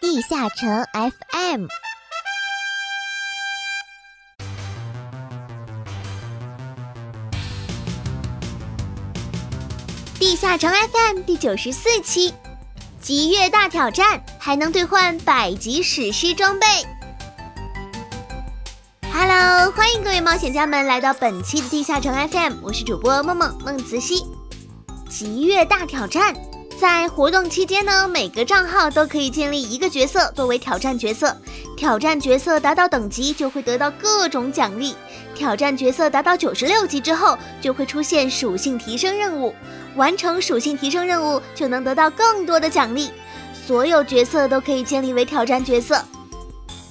地下城 FM。地下城 FM 第九十四期，极月大挑战还能兑换百级史诗装备。Hello，欢迎各位冒险家们来到本期的地下城 FM，我是主播梦梦梦慈溪。极月大挑战在活动期间呢，每个账号都可以建立一个角色作为挑战角色，挑战角色达到等级就会得到各种奖励。挑战角色达到九十六级之后，就会出现属性提升任务。完成属性提升任务就能得到更多的奖励，所有角色都可以建立为挑战角色。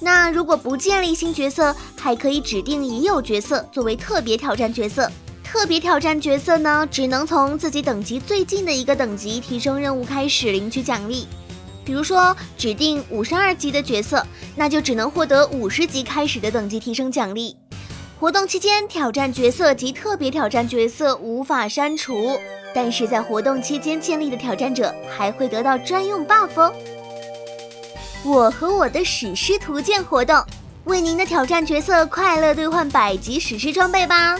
那如果不建立新角色，还可以指定已有角色作为特别挑战角色。特别挑战角色呢，只能从自己等级最近的一个等级提升任务开始领取奖励。比如说指定五十二级的角色，那就只能获得五十级开始的等级提升奖励。活动期间，挑战角色及特别挑战角色无法删除。但是在活动期间建立的挑战者还会得到专用 buff 哦。我和我的史诗图鉴活动，为您的挑战角色快乐兑换百级史诗装备吧！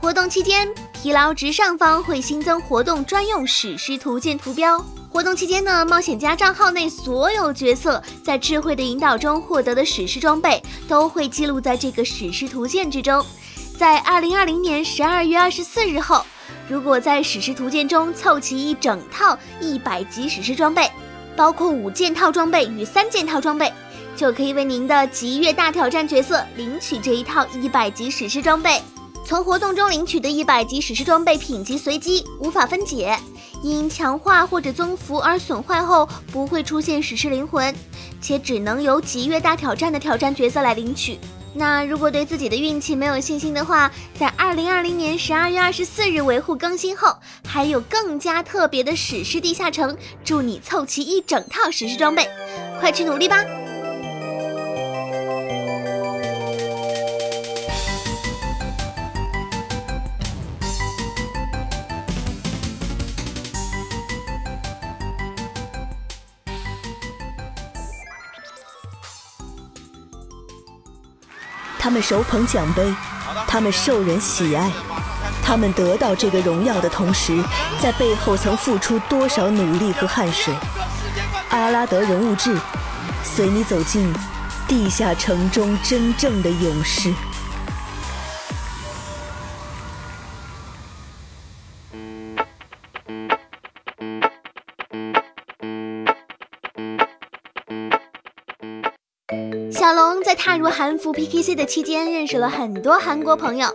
活动期间，疲劳值上方会新增活动专用史诗图鉴图标。活动期间呢，冒险家账号内所有角色在智慧的引导中获得的史诗装备都会记录在这个史诗图鉴之中。在二零二零年十二月二十四日后。如果在史诗图鉴中凑齐一整套一百级史诗装备，包括五件套装备与三件套装备，就可以为您的极月大挑战角色领取这一套一百级史诗装备。从活动中领取的一百级史诗装备品级随机，无法分解，因强化或者增幅而损坏后不会出现史诗灵魂，且只能由极月大挑战的挑战角色来领取。那如果对自己的运气没有信心的话，在二零二零年十二月二十四日维护更新后，还有更加特别的史诗地下城，祝你凑齐一整套史诗装备，快去努力吧！他们手捧奖杯，他们受人喜爱，他们得到这个荣耀的同时，在背后曾付出多少努力和汗水？阿拉德人物志，随你走进地下城中真正的勇士。小龙在踏入韩服 PKC 的期间，认识了很多韩国朋友。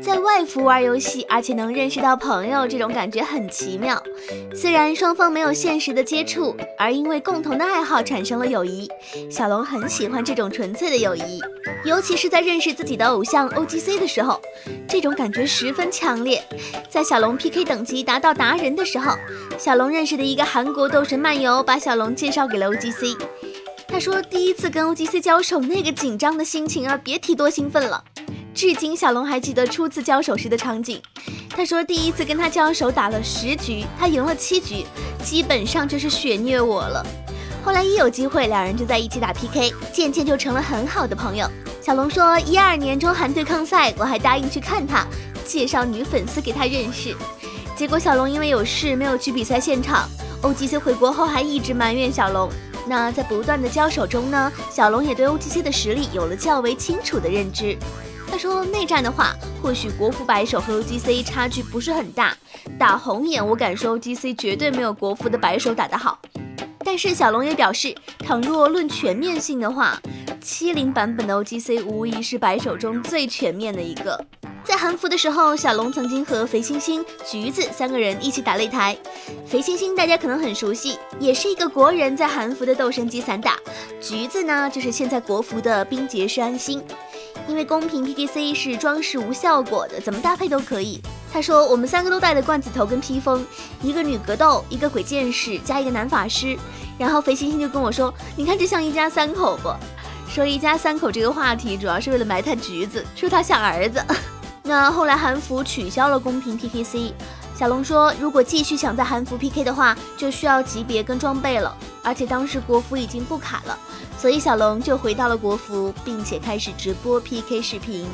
在外服玩游戏，而且能认识到朋友，这种感觉很奇妙。虽然双方没有现实的接触，而因为共同的爱好产生了友谊。小龙很喜欢这种纯粹的友谊，尤其是在认识自己的偶像 OGC 的时候，这种感觉十分强烈。在小龙 PK 等级达到达人的时候，小龙认识的一个韩国斗神漫游把小龙介绍给了 OGC。他说：“第一次跟 OGC 交手，那个紧张的心情啊，别提多兴奋了。至今小龙还记得初次交手时的场景。他说第一次跟他交手打了十局，他赢了七局，基本上就是血虐我了。后来一有机会，两人就在一起打 PK，渐渐就成了很好的朋友。小龙说，一二年中韩对抗赛，我还答应去看他，介绍女粉丝给他认识。结果小龙因为有事没有去比赛现场，OGC 回国后还一直埋怨小龙。”那在不断的交手中呢，小龙也对 OGC 的实力有了较为清楚的认知。他说内战的话，或许国服白手和 OGC 差距不是很大，打红眼我敢说 OGC 绝对没有国服的白手打得好。但是小龙也表示，倘若论全面性的话，七零版本的 OGC 无疑是白手中最全面的一个。在韩服的时候，小龙曾经和肥星星、橘子三个人一起打擂台。肥星星大家可能很熟悉，也是一个国人在韩服的斗神级散打。橘子呢，就是现在国服的冰结是安心。因为公平 PKC 是装饰无效果的，怎么搭配都可以。他说我们三个都带的罐子头跟披风，一个女格斗，一个鬼剑士，加一个男法师。然后肥星星就跟我说：“你看这像一家三口不？”说一家三口这个话题主要是为了埋汰橘子，说他像儿子。那后来韩服取消了公平 PKC，小龙说，如果继续想在韩服 PK 的话，就需要级别跟装备了，而且当时国服已经不卡了，所以小龙就回到了国服，并且开始直播 PK 视频。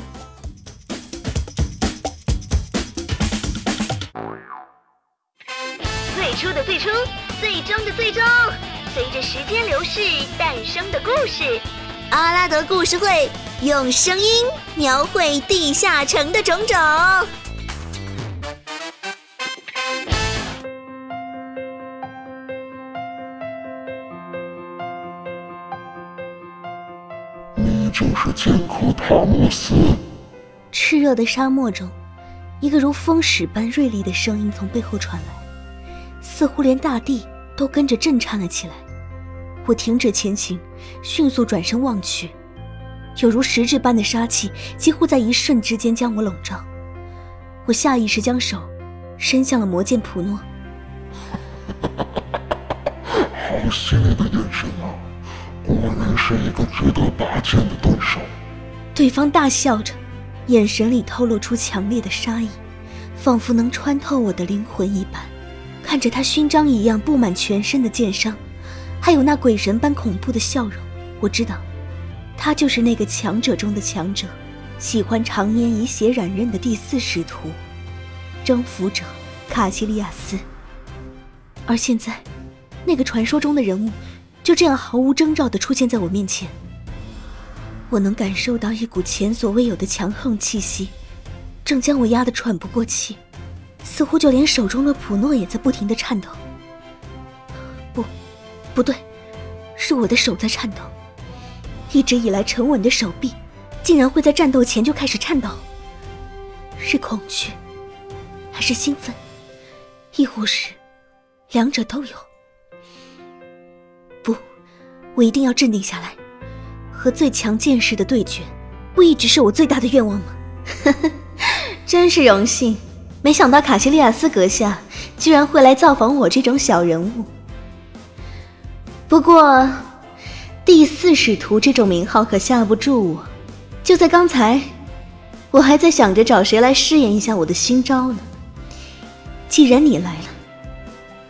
最初的最初，最终的最终，随着时间流逝诞生的故事，阿拉德故事会用声音描绘地下城的种种。你就是剑客塔莫斯。炽热的沙漠中，一个如风矢般锐利的声音从背后传来，似乎连大地都跟着震颤了起来。我停止前行，迅速转身望去，有如实质般的杀气几乎在一瞬之间将我笼罩。我下意识将手伸向了魔剑普诺。好犀利的眼神啊！果然是一个值得拔剑的对手。对方大笑着，眼神里透露出强烈的杀意，仿佛能穿透我的灵魂一般。看着他勋章一样布满全身的剑伤，还有那鬼神般恐怖的笑容，我知道，他就是那个强者中的强者，喜欢长年以血染刃的第四使徒，征服者卡西利亚斯。而现在，那个传说中的人物。就这样毫无征兆地出现在我面前，我能感受到一股前所未有的强横气息，正将我压得喘不过气，似乎就连手中的普诺也在不停地颤抖。不，不对，是我的手在颤抖。一直以来沉稳的手臂，竟然会在战斗前就开始颤抖。是恐惧，还是兴奋，亦或是两者都有？不我一定要镇定下来，和最强剑士的对决，不一直是我最大的愿望吗？真是荣幸，没想到卡西利亚斯阁下居然会来造访我这种小人物。不过，第四使徒这种名号可吓不住我。就在刚才，我还在想着找谁来试验一下我的新招呢。既然你来了，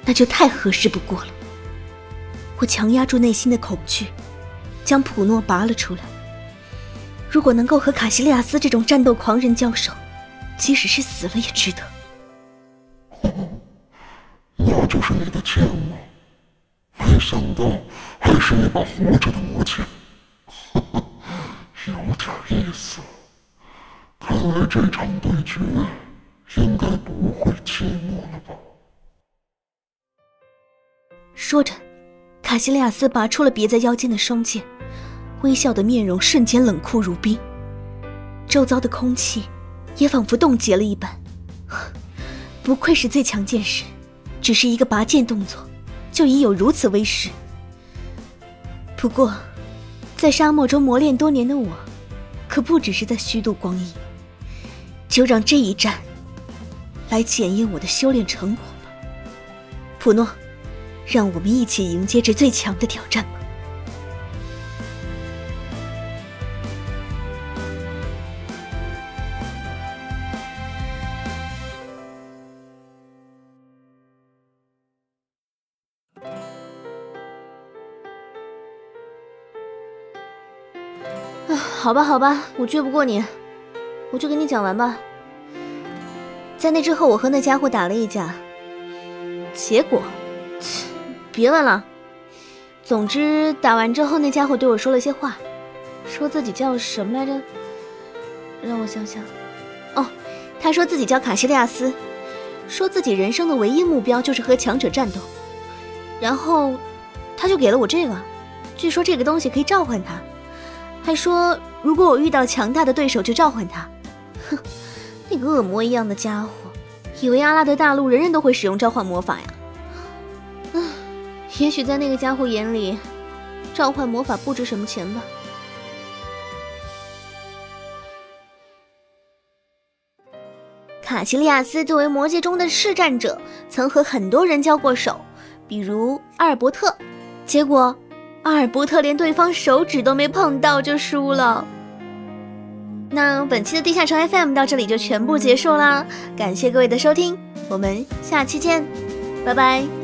那就太合适不过了。我强压住内心的恐惧，将普诺拔了出来。如果能够和卡西利亚斯这种战斗狂人交手，即使是死了也值得。那就是你的剑吗？没想到还是一把活着的魔剑，有点意思。看来这场对决应该不会寂寞了吧？说着。卡西利亚斯拔出了别在腰间的双剑，微笑的面容瞬间冷酷如冰，周遭的空气也仿佛冻结了一般。不愧是最强剑士，只是一个拔剑动作，就已有如此威势。不过，在沙漠中磨练多年的我，可不只是在虚度光阴。就让这一战，来检验我的修炼成果吧，普诺。让我们一起迎接这最强的挑战吧！好吧，好吧，我倔不过你，我就给你讲完吧。在那之后，我和那家伙打了一架，结果……别问了。总之，打完之后，那家伙对我说了些话，说自己叫什么来着？让我想想。哦，他说自己叫卡西利亚斯，说自己人生的唯一目标就是和强者战斗。然后，他就给了我这个，据说这个东西可以召唤他，还说如果我遇到强大的对手就召唤他。哼，那个恶魔一样的家伙，以为阿拉德大陆人人都会使用召唤魔法呀？也许在那个家伙眼里，召唤魔法不值什么钱吧。卡西利亚斯作为魔界中的试战者，曾和很多人交过手，比如阿尔伯特。结果，阿尔伯特连对方手指都没碰到就输了。那本期的地下城 FM 到这里就全部结束啦，感谢各位的收听，我们下期见，拜拜。